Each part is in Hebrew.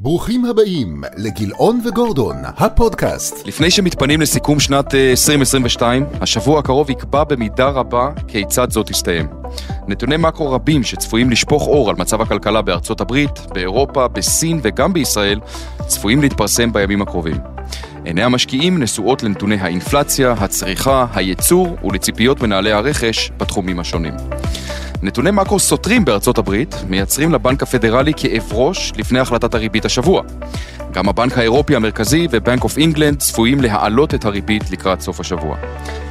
ברוכים הבאים לגילאון וגורדון, הפודקאסט. לפני שמתפנים לסיכום שנת אה, 2022, השבוע הקרוב יקבע במידה רבה כיצד זאת תסתיים. נתוני מאקרו רבים שצפויים לשפוך אור על מצב הכלכלה בארצות הברית, באירופה, בסין וגם בישראל, צפויים להתפרסם בימים הקרובים. עיני המשקיעים נשואות לנתוני האינפלציה, הצריכה, הייצור ולציפיות מנהלי הרכש בתחומים השונים. נתוני מאקרו סותרים בארצות הברית מייצרים לבנק הפדרלי כאב ראש לפני החלטת הריבית השבוע. גם הבנק האירופי המרכזי ובנק אוף אינגלנד צפויים להעלות את הריבית לקראת סוף השבוע.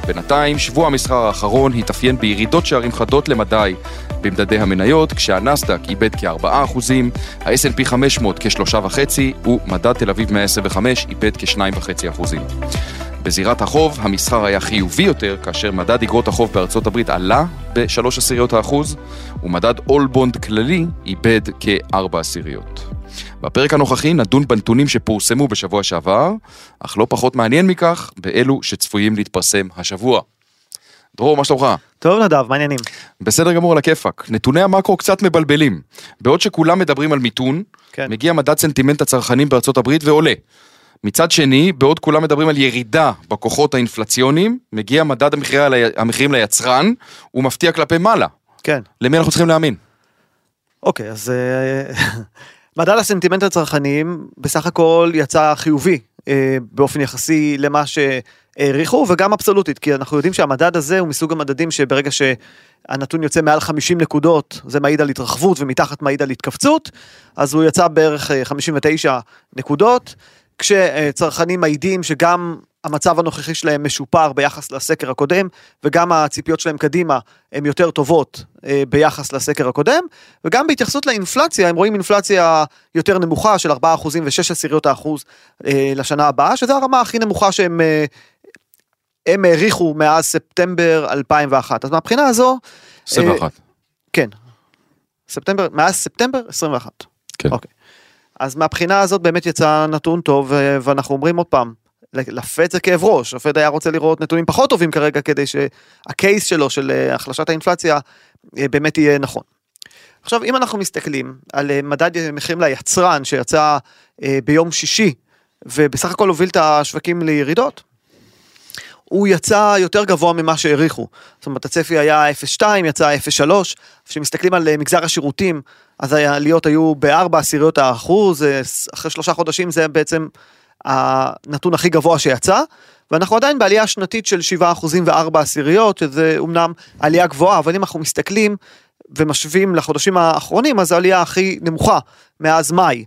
בינתיים, שבוע המסחר האחרון התאפיין בירידות שערים חדות למדי במדדי המניות, כשהנאסד"ק איבד כ-4%, ה-S&P 500 כ-3.5% ומדד תל אביב 125 איבד כ-2.5%. בזירת החוב, המסחר היה חיובי יותר, כאשר מדד אגרות החוב בארצות הברית עלה ב-3 עשיריות האחוז, ומדד אולבונד כללי איבד כ-4 עשיריות. בפרק הנוכחי נדון בנתונים שפורסמו בשבוע שעבר, אך לא פחות מעניין מכך, באלו שצפויים להתפרסם השבוע. דרור, מה שלומך? טוב נדב, מה העניינים? בסדר גמור על הכיפאק. נתוני המאקרו קצת מבלבלים. בעוד שכולם מדברים על מיתון, כן. מגיע מדד סנטימנט הצרכנים בארצות הברית ועולה. מצד שני, בעוד כולם מדברים על ירידה בכוחות האינפלציוניים, מגיע מדד המחירים, המחירים ליצרן, הוא מפתיע כלפי מעלה. כן. למי אנחנו צריכים להאמין? אוקיי, אז אה, מדד הסנטימנט הצרכניים בסך הכל יצא חיובי אה, באופן יחסי למה שהעריכו וגם אבסולוטית, כי אנחנו יודעים שהמדד הזה הוא מסוג המדדים שברגע שהנתון יוצא מעל 50 נקודות זה מעיד על התרחבות ומתחת מעיד על התכווצות, אז הוא יצא בערך אה, 59 נקודות, כשצרכנים מעידים שגם המצב הנוכחי שלהם משופר ביחס לסקר הקודם, וגם הציפיות שלהם קדימה הן יותר טובות אה, ביחס לסקר הקודם, וגם בהתייחסות לאינפלציה, הם רואים אינפלציה יותר נמוכה של 4% ו-6 עשיריות האחוז אה, לשנה הבאה, שזו הרמה הכי נמוכה שהם אה, הם העריכו מאז ספטמבר 2001. אז מהבחינה הזו... 21. אה, כן. ספטמבר, מאז ספטמבר 21. כן. אוקיי. אז מהבחינה הזאת באמת יצא נתון טוב, ואנחנו אומרים עוד פעם, לפד זה כאב ראש, הפד היה רוצה לראות נתונים פחות טובים כרגע כדי שהקייס שלו של אה, החלשת האינפלציה אה, באמת יהיה נכון. עכשיו אם אנחנו מסתכלים על אה, מדד מחירים ליצרן שיצא ביום שישי ובסך הכל הוביל את השווקים לירידות, הוא יצא יותר גבוה ממה שהעריכו. זאת אומרת, הצפי היה 0.2, יצא 0.3. כשמסתכלים על מגזר השירותים, אז העליות היו בארבע עשיריות האחוז, אחרי שלושה חודשים זה בעצם הנתון הכי גבוה שיצא, ואנחנו עדיין בעלייה שנתית של 7 אחוזים וארבע עשיריות, שזה אומנם עלייה גבוהה, אבל אם אנחנו מסתכלים ומשווים לחודשים האחרונים, אז העלייה הכי נמוכה מאז מאי.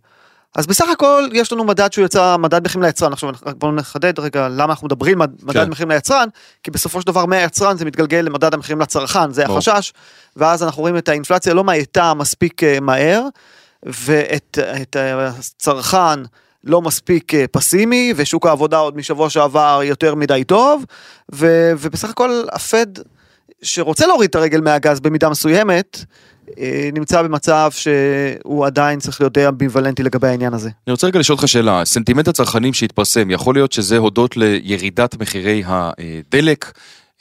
אז בסך הכל יש לנו מדד שהוא יצא מדד מחירים ליצרן עכשיו בואו נחדד רגע למה אנחנו מדברים מדד כן. מחירים ליצרן כי בסופו של דבר מהיצרן זה מתגלגל למדד המחירים לצרכן זה ברור. החשש ואז אנחנו רואים את האינפלציה לא מאטה מספיק אה, מהר ואת את הצרכן לא מספיק אה, פסימי ושוק העבודה עוד משבוע שעבר יותר מדי טוב ו, ובסך הכל הפד שרוצה להוריד את הרגל מהגז במידה מסוימת אה, נמצא במצב שהוא עדיין צריך להיות די אמביוולנטי לגבי העניין הזה. אני רוצה רגע לשאול אותך שאלה, סנטימנט הצרכנים שהתפרסם, יכול להיות שזה הודות לירידת מחירי הדלק?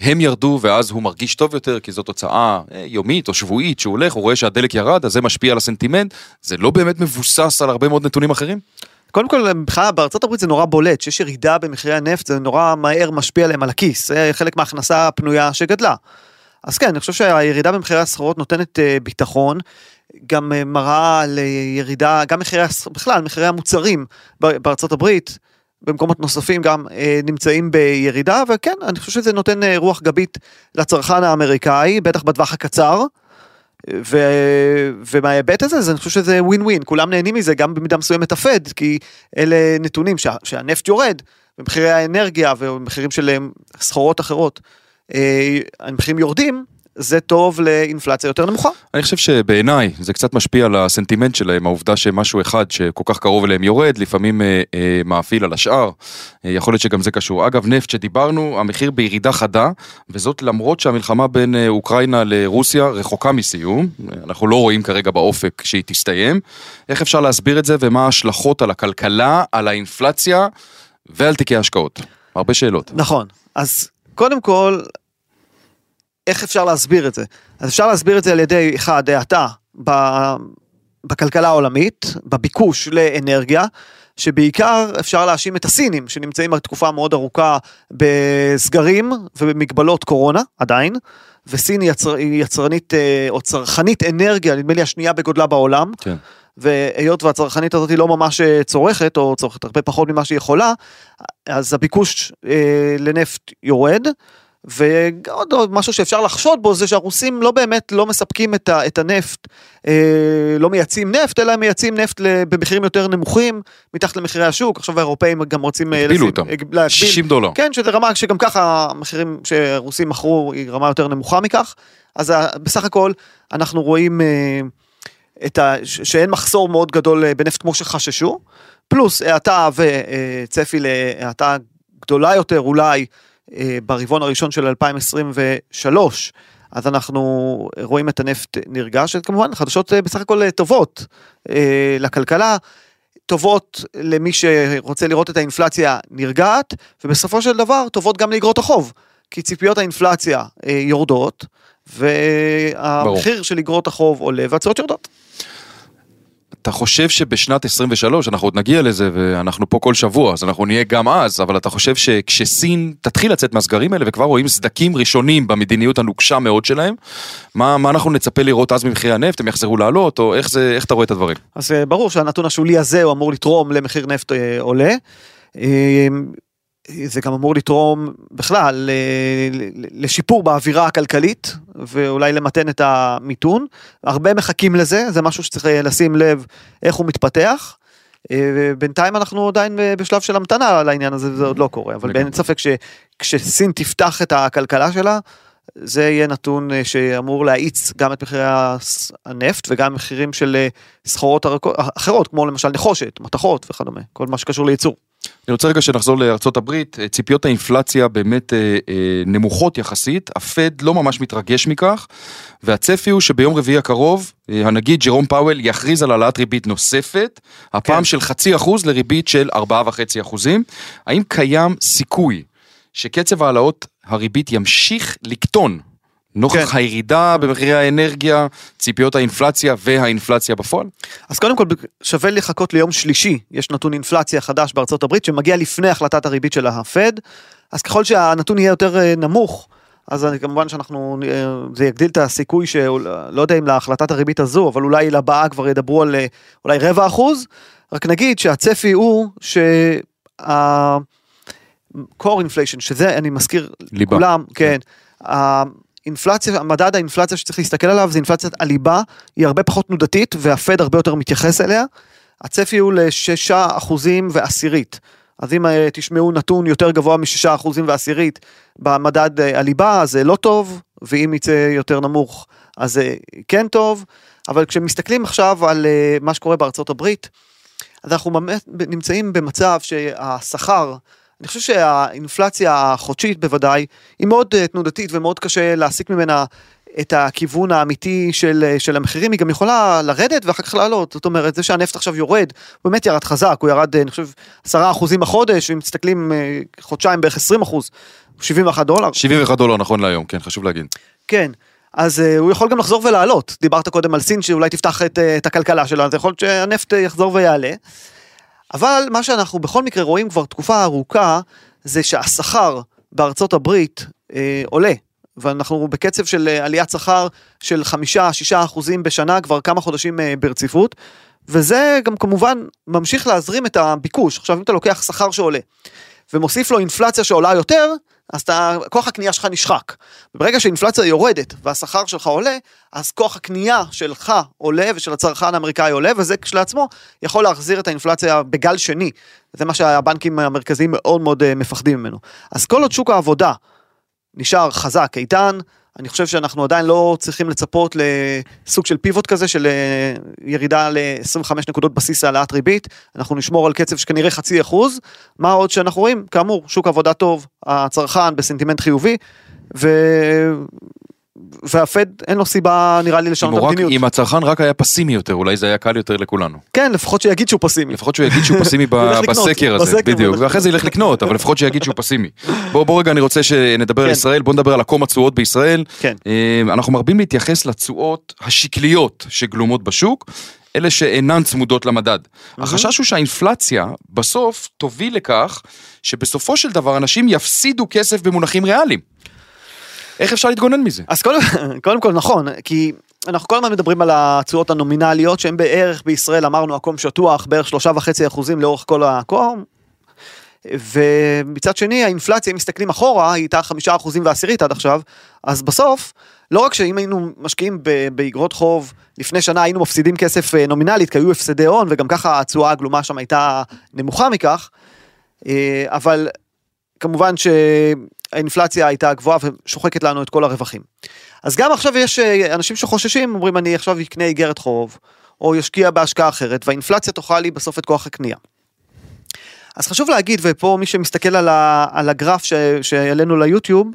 הם ירדו ואז הוא מרגיש טוב יותר כי זו תוצאה אה, יומית או שבועית שהוא הולך, הוא רואה שהדלק ירד, אז זה משפיע על הסנטימנט, זה לא באמת מבוסס על הרבה מאוד נתונים אחרים? קודם כל, בכלל בארצות הברית זה נורא בולט, שיש ירידה במחירי הנפט, זה נורא מהר משפיע עליהם על הכיס, זה חלק מההכנסה הפנויה שגדלה. אז כן, אני חושב שהירידה במחירי הסחורות נותנת אה, ביטחון, גם אה, מראה על אה, ירידה, גם מחירי, בכלל, מחירי המוצרים בארצות הברית, במקומות נוספים גם אה, נמצאים בירידה, וכן, אני חושב שזה נותן אה, רוח גבית לצרכן האמריקאי, בטח בטווח הקצר. ו... ומההיבט הזה, אז אני חושב שזה ווין ווין, כולם נהנים מזה, גם במידה מסוימת הפד, כי אלה נתונים שה... שהנפט יורד, ומחירי האנרגיה ומחירים של סחורות אחרות, המחירים יורדים, זה טוב לאינפלציה יותר נמוכה. אני חושב שבעיניי זה קצת משפיע על הסנטימנט שלהם, העובדה שמשהו אחד שכל כך קרוב אליהם יורד, לפעמים אה, אה, מאפיל על השאר, אה, יכול להיות שגם זה קשור. אגב, נפט שדיברנו, המחיר בירידה חדה, וזאת למרות שהמלחמה בין אה, אוקראינה לרוסיה רחוקה מסיום, אה, אנחנו לא רואים כרגע באופק שהיא תסתיים. איך אפשר להסביר את זה ומה ההשלכות על הכלכלה, על האינפלציה ועל תיקי השקעות? הרבה שאלות. נכון, אז קודם כל, איך אפשר להסביר את זה? אז אפשר להסביר את זה על ידי, אחד, האטה בכלכלה העולמית, בביקוש לאנרגיה, שבעיקר אפשר להאשים את הסינים, שנמצאים תקופה מאוד ארוכה בסגרים ובמגבלות קורונה, עדיין, וסין היא יצר, יצרנית אה, או צרכנית אנרגיה, נדמה לי השנייה בגודלה בעולם. כן. והיות והצרכנית הזאת היא לא ממש אה, צורכת, או צורכת הרבה פחות ממה שהיא יכולה, אז הביקוש אה, לנפט יורד. ועוד משהו שאפשר לחשוד בו זה שהרוסים לא באמת לא מספקים את, ה, את הנפט, אה, לא מייצאים נפט, אלא מייצאים נפט במחירים יותר נמוכים, מתחת למחירי השוק, עכשיו האירופאים גם רוצים... אה, הגבילו אותם, 60 דולר. כן, שזה רמה שגם ככה המחירים שרוסים מכרו היא רמה יותר נמוכה מכך, אז בסך הכל אנחנו רואים אה, את ה, שאין מחסור מאוד גדול אה, בנפט כמו שחששו, פלוס האטה וצפי להאטה גדולה יותר אולי. אה, ברבעון הראשון של 2023. אז אנחנו רואים את הנפט נרגש, כמובן חדשות אה, בסך הכל אה, טובות לכלכלה, טובות למי שרוצה לראות את האינפלציה נרגעת, ובסופו של דבר טובות גם לאגרות החוב, כי ציפיות האינפלציה יורדות, והמחיר ברור. של אגרות החוב עולה והצעות יורדות. אתה חושב שבשנת 23, אנחנו עוד נגיע לזה ואנחנו פה כל שבוע, אז אנחנו נהיה גם אז, אבל אתה חושב שכשסין תתחיל לצאת מהסגרים האלה וכבר רואים סדקים ראשונים במדיניות הנוקשה מאוד שלהם, מה, מה אנחנו נצפה לראות אז במחירי הנפט, הם יחזרו לעלות, או איך, זה, איך אתה רואה את הדברים? אז אה, ברור שהנתון השולי הזה הוא אמור לתרום למחיר נפט אה, עולה. אה, זה גם אמור לתרום בכלל לשיפור באווירה הכלכלית ואולי למתן את המיתון. הרבה מחכים לזה, זה משהו שצריך לשים לב איך הוא מתפתח. בינתיים אנחנו עדיין בשלב של המתנה לעניין הזה וזה עוד לא קורה, אבל אין ספק שכשסין תפתח את הכלכלה שלה, זה יהיה נתון שאמור להאיץ גם את מחירי הנפט וגם מחירים של סחורות אחרות, כמו למשל נחושת, מתכות וכדומה, כל מה שקשור לייצור. אני רוצה רגע שנחזור לארצות הברית, אה, ציפיות האינפלציה באמת אה, אה, נמוכות יחסית, הפד לא ממש מתרגש מכך, והצפי הוא שביום רביעי הקרוב, אה, הנגיד ג'רום פאוול יכריז על העלאת ריבית נוספת, הפעם כן. של חצי אחוז לריבית של ארבעה וחצי אחוזים. האם קיים סיכוי שקצב העלאות הריבית ימשיך לקטון נוכח כן. הירידה במחירי האנרגיה, ציפיות האינפלציה והאינפלציה בפועל? אז קודם כל שווה לחכות ליום שלישי, יש נתון אינפלציה חדש בארצות הברית שמגיע לפני החלטת הריבית של הפד, אז ככל שהנתון יהיה יותר אה, נמוך, אז אני, כמובן שאנחנו, אה, זה יגדיל את הסיכוי שלא יודע אם להחלטת הריבית הזו, אבל אולי לבאה כבר ידברו על אה, אולי רבע אחוז, רק נגיד שהצפי הוא שה... core inflation, שזה אני מזכיר ליבה. לכולם, כן. כן. אינפלציה, מדד האינפלציה שצריך להסתכל עליו זה אינפלציית הליבה, היא הרבה פחות תנודתית והפד הרבה יותר מתייחס אליה. הצפי הוא לשישה אחוזים ועשירית. אז אם אה, תשמעו נתון יותר גבוה משישה אחוזים ועשירית במדד אה, הליבה, אז זה לא טוב, ואם יצא יותר נמוך, אז זה כן טוב. אבל כשמסתכלים עכשיו על אה, מה שקורה בארצות הברית, אז אנחנו נמצאים במצב שהשכר אני חושב שהאינפלציה החודשית בוודאי היא מאוד אה, תנודתית ומאוד קשה להסיק ממנה את הכיוון האמיתי של, אה, של המחירים, היא גם יכולה לרדת ואחר כך לעלות, זאת אומרת זה שהנפט עכשיו יורד, הוא באמת ירד חזק, הוא ירד אה, אני חושב 10 אחוזים בחודש, אם מסתכלים חודשיים בערך 20 אחוז, 71 דולר. 71 דולר נכון להיום, כן חשוב להגיד. כן. אז uh, הוא יכול גם לחזור ולעלות, דיברת קודם על סין שאולי תפתח את, uh, את הכלכלה שלה, אז יכול להיות שהנפט יחזור ויעלה. אבל מה שאנחנו בכל מקרה רואים כבר תקופה ארוכה, זה שהשכר בארצות הברית אה, עולה. ואנחנו בקצב של אה, עליית שכר של חמישה, שישה אחוזים בשנה כבר כמה חודשים אה, ברציפות. וזה גם כמובן ממשיך להזרים את הביקוש. עכשיו אם אתה לוקח שכר שעולה ומוסיף לו אינפלציה שעולה יותר, אז אתה, כוח הקנייה שלך נשחק. ברגע שהאינפלציה יורדת והשכר שלך עולה, אז כוח הקנייה שלך עולה ושל הצרכן האמריקאי עולה, וזה כשלעצמו יכול להחזיר את האינפלציה בגל שני. זה מה שהבנקים המרכזיים מאוד מאוד אה, מפחדים ממנו. אז כל עוד שוק העבודה נשאר חזק, איתן, אני חושב שאנחנו עדיין לא צריכים לצפות לסוג של פיבוט כזה של אה, ירידה ל-25 נקודות בסיס העלאת ריבית, אנחנו נשמור על קצב שכנראה חצי אחוז, מה עוד שאנחנו רואים, כאמור, שוק עבודה טוב, הצרכן בסנטימנט חיובי, ו... והפד אין לו סיבה נראה לי לשנות את המדיניות. אם הצרכן רק היה פסימי יותר אולי זה היה קל יותר לכולנו. כן לפחות שיגיד שהוא פסימי. לפחות שהוא יגיד שהוא פסימי בסקר הזה בדיוק ואחרי זה ילך לקנות אבל לפחות שיגיד שהוא פסימי. בוא רגע אני רוצה שנדבר על כן. ישראל בוא נדבר על עקום התשואות בישראל. כן. אה, אנחנו מרבים להתייחס לתשואות השקליות שגלומות בשוק. אלה שאינן צמודות למדד. החשש הוא שהאינפלציה בסוף תוביל לכך שבסופו של דבר אנשים יפסידו כסף במונחים ריאליים. איך אפשר להתגונן מזה? אז קודם, קודם כל נכון, כי אנחנו כל הזמן מדברים על התשואות הנומינליות שהן בערך בישראל אמרנו עקום שטוח בערך שלושה וחצי אחוזים לאורך כל העקום. ומצד שני האינפלציה אם מסתכלים אחורה היא הייתה חמישה אחוזים ועשירית עד עכשיו אז בסוף לא רק שאם היינו משקיעים באגרות חוב לפני שנה היינו מפסידים כסף אה, נומינלית כי היו הפסדי הון וגם ככה התשואה הגלומה שם הייתה נמוכה מכך אה, אבל כמובן שהאינפלציה הייתה גבוהה ושוחקת לנו את כל הרווחים. אז גם עכשיו יש אה, אנשים שחוששים אומרים אני עכשיו אקנה איגרת חוב או ישקיע בהשקעה אחרת והאינפלציה תאכל לי בסוף את כוח הקנייה. אז חשוב להגיד ופה מי שמסתכל על, ה, על הגרף שהעלינו ליוטיוב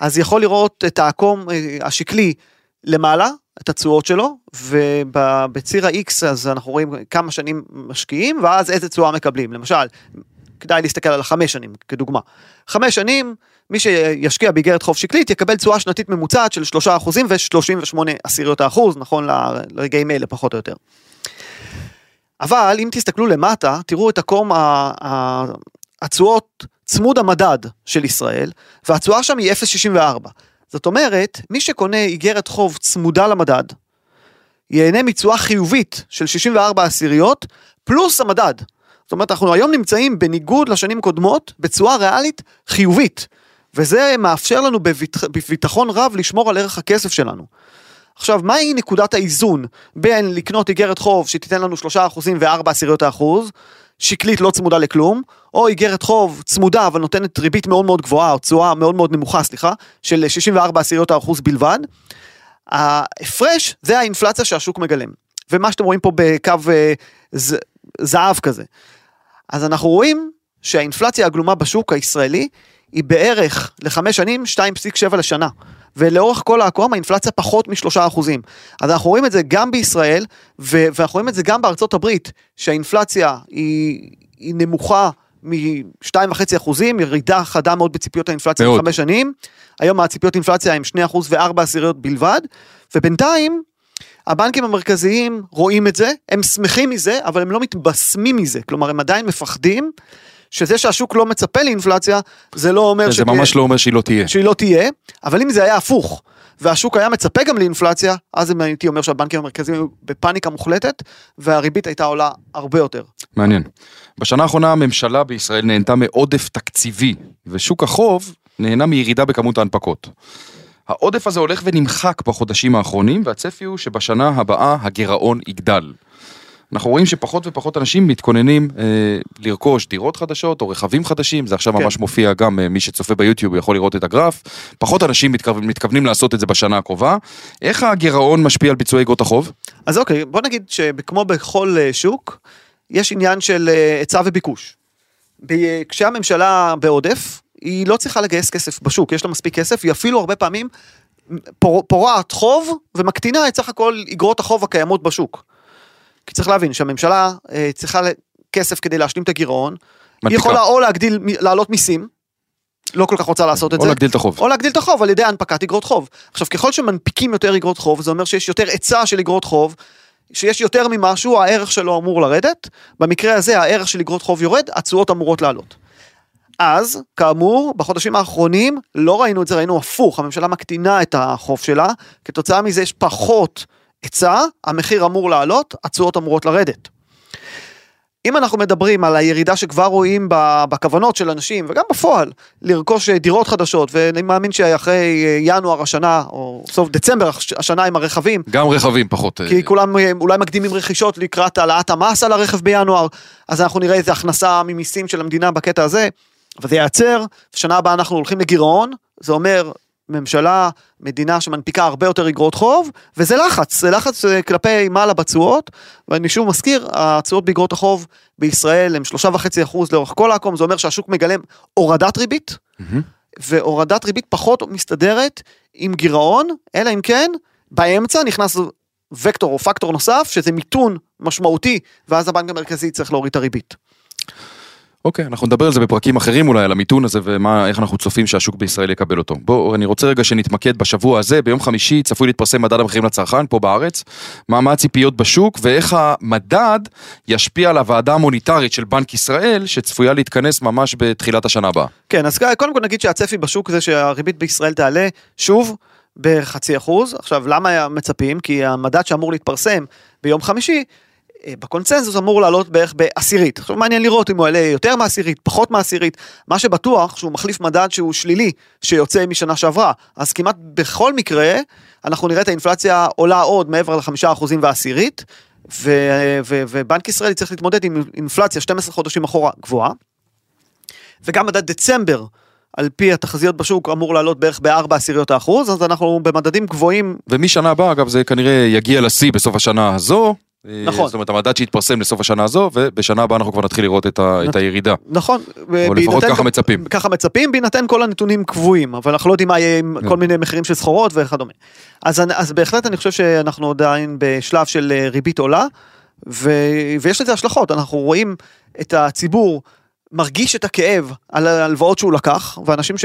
אז יכול לראות את העקום אה, השקלי למעלה את התשואות שלו ובציר ה-X אז אנחנו רואים כמה שנים משקיעים ואז איזה תשואה מקבלים למשל כדאי להסתכל על החמש שנים כדוגמה. חמש שנים מי שישקיע באיגרת חוב שקלית יקבל תשואה שנתית ממוצעת של שלושה אחוזים ו-38 עשיריות האחוז נכון לרגעים אלה פחות או יותר. אבל אם תסתכלו למטה תראו את הקום התשואות צמוד המדד של ישראל והתשואה שם היא 0.64. זאת אומרת מי שקונה איגרת חוב צמודה למדד ייהנה מתשואה חיובית של 64 עשיריות פלוס המדד. זאת אומרת אנחנו היום נמצאים בניגוד לשנים קודמות בתשואה ריאלית חיובית וזה מאפשר לנו בביטחון רב לשמור על ערך הכסף שלנו. עכשיו, מהי נקודת האיזון בין לקנות איגרת חוב שתיתן לנו 3% ו-4 עשיריות האחוז, שקלית לא צמודה לכלום, או איגרת חוב צמודה אבל נותנת ריבית מאוד מאוד גבוהה, או תשואה מאוד מאוד נמוכה, סליחה, של 64 עשיריות האחוז בלבד. ההפרש זה האינפלציה שהשוק מגלם. ומה שאתם רואים פה בקו אה, ז, זהב כזה. אז אנחנו רואים שהאינפלציה הגלומה בשוק הישראלי היא בערך לחמש שנים 2.7 לשנה. ולאורך כל העקום האינפלציה פחות משלושה אחוזים. אז אנחנו רואים את זה גם בישראל, ו- ואנחנו רואים את זה גם בארצות הברית, שהאינפלציה היא, היא נמוכה מ-2.5 אחוזים, ירידה חדה מאוד בציפיות האינפלציה בחמש שנים. היום הציפיות אינפלציה הם 2 אחוז ו-4 עשיריות בלבד, ובינתיים הבנקים המרכזיים רואים את זה, הם שמחים מזה, אבל הם לא מתבשמים מזה, כלומר הם עדיין מפחדים שזה שהשוק לא מצפה לאינפלציה, זה לא אומר... זה ממש לא אומר שהיא לא תהיה. שהיא לא תהיה, אבל אם זה היה הפוך, והשוק היה מצפה גם לאינפלציה, אז הייתי אומר שהבנקים המרכזיים היו בפאניקה מוחלטת, והריבית הייתה עולה הרבה יותר. מעניין. בשנה האחרונה הממשלה בישראל נהנתה מעודף תקציבי, ושוק החוב נהנה מירידה בכמות ההנפקות. העודף הזה הולך ונמחק בחודשים האחרונים, והצפי הוא שבשנה הבאה הגירעון יגדל. אנחנו רואים שפחות ופחות אנשים מתכוננים אה, לרכוש דירות חדשות או רכבים חדשים, זה עכשיו כן. ממש מופיע גם אה, מי שצופה ביוטיוב יכול לראות את הגרף, פחות אנשים מתכו... מתכוונים לעשות את זה בשנה הקרובה. איך הגירעון משפיע על ביצועי אגרות החוב? אז אוקיי, בוא נגיד שכמו בכל אה, שוק, יש עניין של אה, היצע וביקוש. כשהממשלה בעודף, היא לא צריכה לגייס כסף בשוק, יש לה מספיק כסף, היא אפילו הרבה פעמים פור, פורעת חוב ומקטינה את סך הכל אגרות החוב הקיימות בשוק. כי צריך להבין שהממשלה אה, צריכה כסף כדי להשלים את הגירעון, היא יכולה או להגדיל, להעלות מיסים, לא כל כך רוצה לעשות את או זה. או להגדיל את החוב. או להגדיל את החוב על ידי הנפקת אגרות חוב. עכשיו ככל שמנפיקים יותר אגרות חוב זה אומר שיש יותר היצע של אגרות חוב, שיש יותר ממשהו הערך שלו אמור לרדת, במקרה הזה הערך של אגרות חוב יורד, התשואות אמורות לעלות. אז כאמור בחודשים האחרונים לא ראינו את זה ראינו הפוך הממשלה מקטינה את החוב שלה כתוצאה מזה יש פחות היצע, המחיר אמור לעלות, התשואות אמורות לרדת. אם אנחנו מדברים על הירידה שכבר רואים בכוונות של אנשים וגם בפועל לרכוש דירות חדשות ואני מאמין שאחרי ינואר השנה או סוף דצמבר השנה עם הרכבים גם רכבים פחות כי אה, כולם אה, אולי מקדימים רכישות לקראת העלאת המס על הרכב בינואר אז אנחנו נראה איזה הכנסה ממיסים של המדינה בקטע הזה וזה ייעצר שנה הבאה אנחנו הולכים לגירעון זה אומר ממשלה, מדינה שמנפיקה הרבה יותר אגרות חוב, וזה לחץ, זה לחץ אה, כלפי מעלה בתשואות, ואני שוב מזכיר, התשואות באגרות החוב בישראל הם שלושה וחצי אחוז לאורך כל העקום, זה אומר שהשוק מגלם הורדת ריבית, mm-hmm. והורדת ריבית פחות מסתדרת עם גירעון, אלא אם כן, באמצע נכנס וקטור או פקטור נוסף, שזה מיתון משמעותי, ואז הבנק המרכזי צריך להוריד את הריבית. אוקיי, אנחנו נדבר על זה בפרקים אחרים אולי, על המיתון הזה ואיך אנחנו צופים שהשוק בישראל יקבל אותו. בואו, אני רוצה רגע שנתמקד בשבוע הזה, ביום חמישי צפוי להתפרסם מדד המחירים לצרכן פה בארץ, מה, מה הציפיות בשוק ואיך המדד ישפיע על הוועדה המוניטרית של בנק ישראל, שצפויה להתכנס ממש בתחילת השנה הבאה. כן, אז קודם כל נגיד שהצפי בשוק זה שהריבית בישראל תעלה שוב בחצי אחוז. עכשיו, למה מצפים? כי המדד שאמור להתפרסם ביום חמישי, בקונצנזוס אמור לעלות בערך בעשירית. עכשיו מעניין לראות אם הוא יעלה יותר מעשירית, פחות מעשירית. מה שבטוח שהוא מחליף מדד שהוא שלילי, שיוצא משנה שעברה. אז כמעט בכל מקרה, אנחנו נראה את האינפלציה עולה עוד מעבר לחמישה אחוזים ועשירית. ו- ו- ובנק ישראל צריך להתמודד עם אינפלציה 12 חודשים אחורה גבוהה. וגם מדד דצמבר על פי התחזיות בשוק אמור לעלות בערך בארבע עשיריות האחוז, אז אנחנו במדדים גבוהים. ומשנה הבאה, אגב, זה כנראה יגיע לשיא בסוף השנה הזו. נכון. זאת אומרת, המדד שהתפרסם לסוף השנה הזו, ובשנה הבאה אנחנו כבר נתחיל לראות את, ה, את הירידה. נכון. או לפחות ככה מצפים. ככה מצפים, בהינתן כל הנתונים קבועים, אבל אנחנו לא יודעים מה יהיה עם כן. כל מיני מחירים של סחורות וכדומה. אז, אז בהחלט אני חושב שאנחנו עדיין בשלב של אה, ריבית עולה, ו, ויש לזה השלכות, אנחנו רואים את הציבור מרגיש את הכאב על ההלוואות שהוא לקח, ואנשים ש...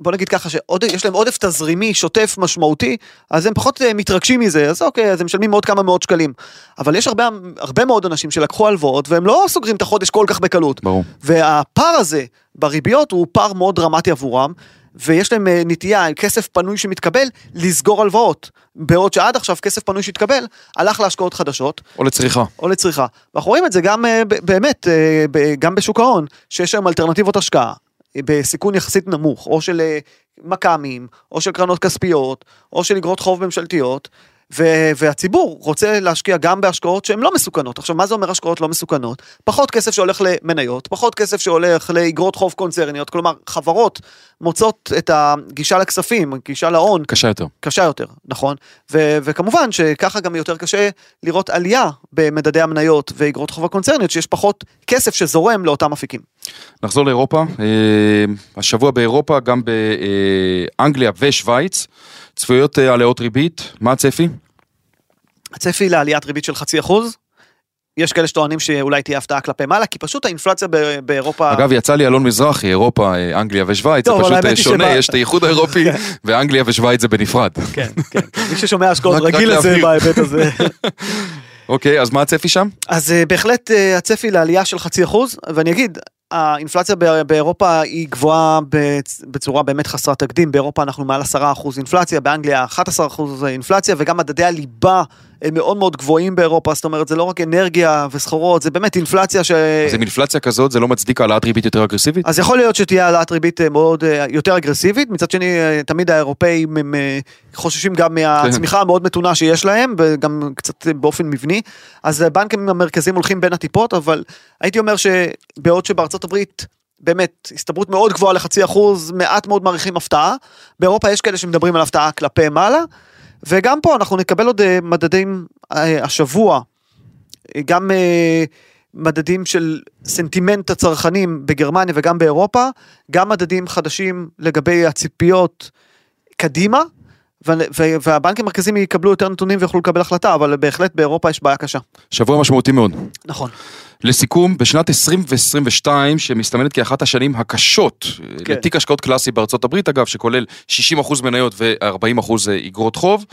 בוא נגיד ככה שיש להם עודף תזרימי שוטף משמעותי, אז הם פחות אה, מתרגשים מזה, אז אוקיי, אז הם משלמים עוד כמה מאות שקלים. אבל יש הרבה, הרבה מאוד אנשים שלקחו הלוואות והם לא סוגרים את החודש כל כך בקלות. ברור. והפער הזה בריביות הוא פער מאוד דרמטי עבורם. ויש להם אה, נטייה, כסף פנוי שמתקבל, לסגור הלוואות. בעוד שעד עכשיו כסף פנוי שהתקבל, הלך להשקעות חדשות. או לצריכה. או לצריכה. ואנחנו רואים את זה גם אה, באמת, גם בשוק ההון, שיש היום אלטרנטיבות השקעה. בסיכון יחסית נמוך, או של אה, מכ"מים, או של קרנות כספיות, או של אגרות חוב ממשלתיות, ו- והציבור רוצה להשקיע גם בהשקעות שהן לא מסוכנות. עכשיו, מה זה אומר השקעות לא מסוכנות? פחות כסף שהולך למניות, פחות כסף שהולך לאגרות חוב קונצרניות, כלומר, חברות מוצאות את הגישה לכספים, גישה להון. קשה יותר. קשה יותר, נכון. ו- וכמובן שככה גם יותר קשה לראות עלייה במדדי המניות ואגרות חוב הקונצרניות, שיש פחות כסף שזורם לאותם אפיקים. נחזור לאירופה. אה, השבוע באירופה, גם באנגליה ושוויץ. צפויות אה, עליות ריבית, מה הצפי? הצפי לעליית ריבית של חצי אחוז. יש כאלה שטוענים שאולי תהיה הפתעה כלפי מעלה, כי פשוט האינפלציה באירופה... אגב, יצא לי אלון מזרחי, אירופה, אה, אנגליה ושוויץ, זה פשוט שונה, יש את האיחוד האירופי, כן. ואנגליה ושוויץ זה בנפרד. כן, כן, מי ששומע השקעות רגיל לזה בהיבט הזה. אוקיי, אז מה הצפי שם? אז בהחלט הצפי לעלייה של חצי אחוז, ואני אגיד, האינפלציה באירופה היא גבוהה בצורה באמת חסרת תקדים, באירופה אנחנו מעל 10% אינפלציה, באנגליה 11% אינפלציה וגם מדדי הליבה מאוד מאוד גבוהים באירופה, זאת אומרת זה לא רק אנרגיה וסחורות, זה באמת אינפלציה ש... אז עם אינפלציה כזאת זה לא מצדיק העלאת ריבית יותר אגרסיבית? אז יכול להיות שתהיה העלאת ריבית אה, מאוד אה, יותר אגרסיבית, מצד שני אה, תמיד האירופאים הם חוששים גם מהצמיחה כן. המאוד מתונה שיש להם, וגם קצת באופן מבני, אז הבנקים המרכזיים הולכים בין הטיפות, אבל הייתי אומר שבעוד שבארצות הברית באמת, הסתברות מאוד גבוהה לחצי אחוז, מעט מאוד מעריכים הפתעה. באירופה יש כאלה שמדברים על הפתעה כלפי מעלה, וגם פה אנחנו נקבל עוד אה, מדדים אה, השבוע, גם אה, מדדים של סנטימנט הצרכנים בגרמניה וגם באירופה, גם מדדים חדשים לגבי הציפיות קדימה, והבנקים המרכזיים יקבלו יותר נתונים ויוכלו לקבל החלטה, אבל בהחלט באירופה יש בעיה קשה. שבוע משמעותי מאוד. נכון. לסיכום, בשנת 2022, שמסתמנת כאחת השנים הקשות, כן. לתיק השקעות קלאסי בארצות הברית אגב, שכולל 60% מניות ו-40% איגרות חוב,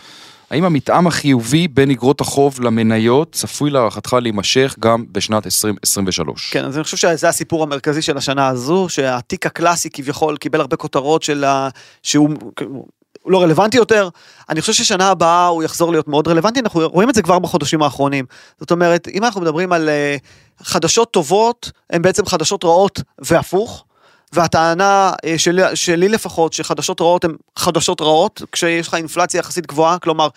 האם המתאם החיובי בין איגרות החוב למניות צפוי להערכתך להימשך גם בשנת 2023? כן, אז אני חושב שזה הסיפור המרכזי של השנה הזו, שהתיק הקלאסי כביכול קיבל הרבה כותרות של ה... שהוא הוא לא רלוונטי יותר. אני חושב ששנה הבאה הוא יחזור להיות מאוד רלוונטי, אנחנו רואים את זה כבר בחודשים האחרונים. זאת אומרת, אם אנחנו מדברים על uh, חדשות טובות, הן בעצם חדשות רעות והפוך. והטענה uh, שלי, שלי לפחות, שחדשות רעות הן חדשות רעות, כשיש לך אינפלציה יחסית גבוהה, כלומר,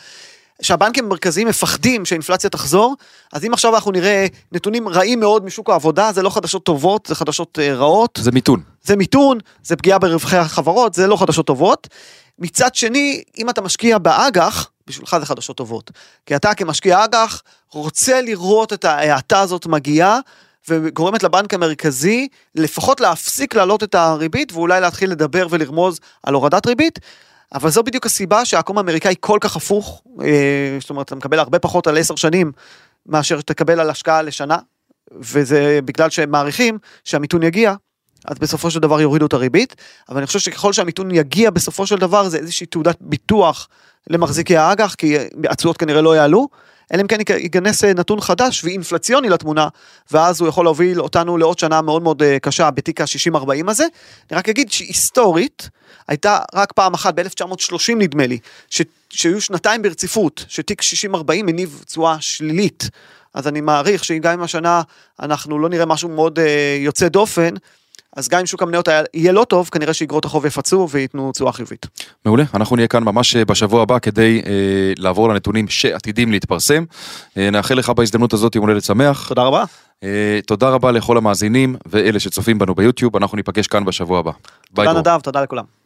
שהבנקים המרכזיים מפחדים שהאינפלציה תחזור, אז אם עכשיו אנחנו נראה נתונים רעים מאוד משוק העבודה, זה לא חדשות טובות, זה חדשות uh, רעות. זה מיתון. זה מיתון, זה פגיעה ברווחי החברות, זה לא חדשות טובות. מצד שני, אם אתה משקיע באג"ח, בשבילך זה חדשות טובות. כי אתה כמשקיע אג"ח רוצה לראות את ההאטה הזאת מגיעה, וגורמת לבנק המרכזי לפחות להפסיק להעלות את הריבית, ואולי להתחיל לדבר ולרמוז על הורדת ריבית. אבל זו בדיוק הסיבה שהעקום האמריקאי כל כך הפוך, אה, זאת אומרת, אתה מקבל הרבה פחות על עשר שנים מאשר שתקבל על השקעה לשנה, וזה בגלל שהם מעריכים שהמיתון יגיע, אז בסופו של דבר יורידו את הריבית, אבל אני חושב שככל שהמיתון יגיע בסופו של דבר זה איזושהי תעודת ביטוח למחזיקי האג"ח, כי התשואות כנראה לא יעלו, אלא אם כן ייכנס אה, נתון חדש ואינפלציוני לתמונה, ואז הוא יכול להוביל אותנו לעוד שנה מאוד מאוד אה, קשה בתיק ה-60-40 הזה. אני רק אגיד שהיסטורית, הייתה רק פעם אחת ב-1930 נדמה לי, ש, שהיו שנתיים ברציפות, שתיק 60-40 הניב תשואה שלילית. אז אני מעריך שגם אם השנה אנחנו לא נראה משהו מאוד uh, יוצא דופן, אז גם אם שוק המניות יהיה לא טוב, כנראה שאגרות החוב יפצו וייתנו תשואה חיובית. מעולה, אנחנו נהיה כאן ממש אה, בשבוע הבא כדי אה, לעבור לנתונים שעתידים להתפרסם. אה, נאחל לך בהזדמנות הזאת יום הולדת שמח. תודה רבה. אה, תודה רבה לכל המאזינים ואלה שצופים בנו ביוטיוב, אנחנו ניפגש כאן בשבוע הבא. תודה נדב, תודה לכולם.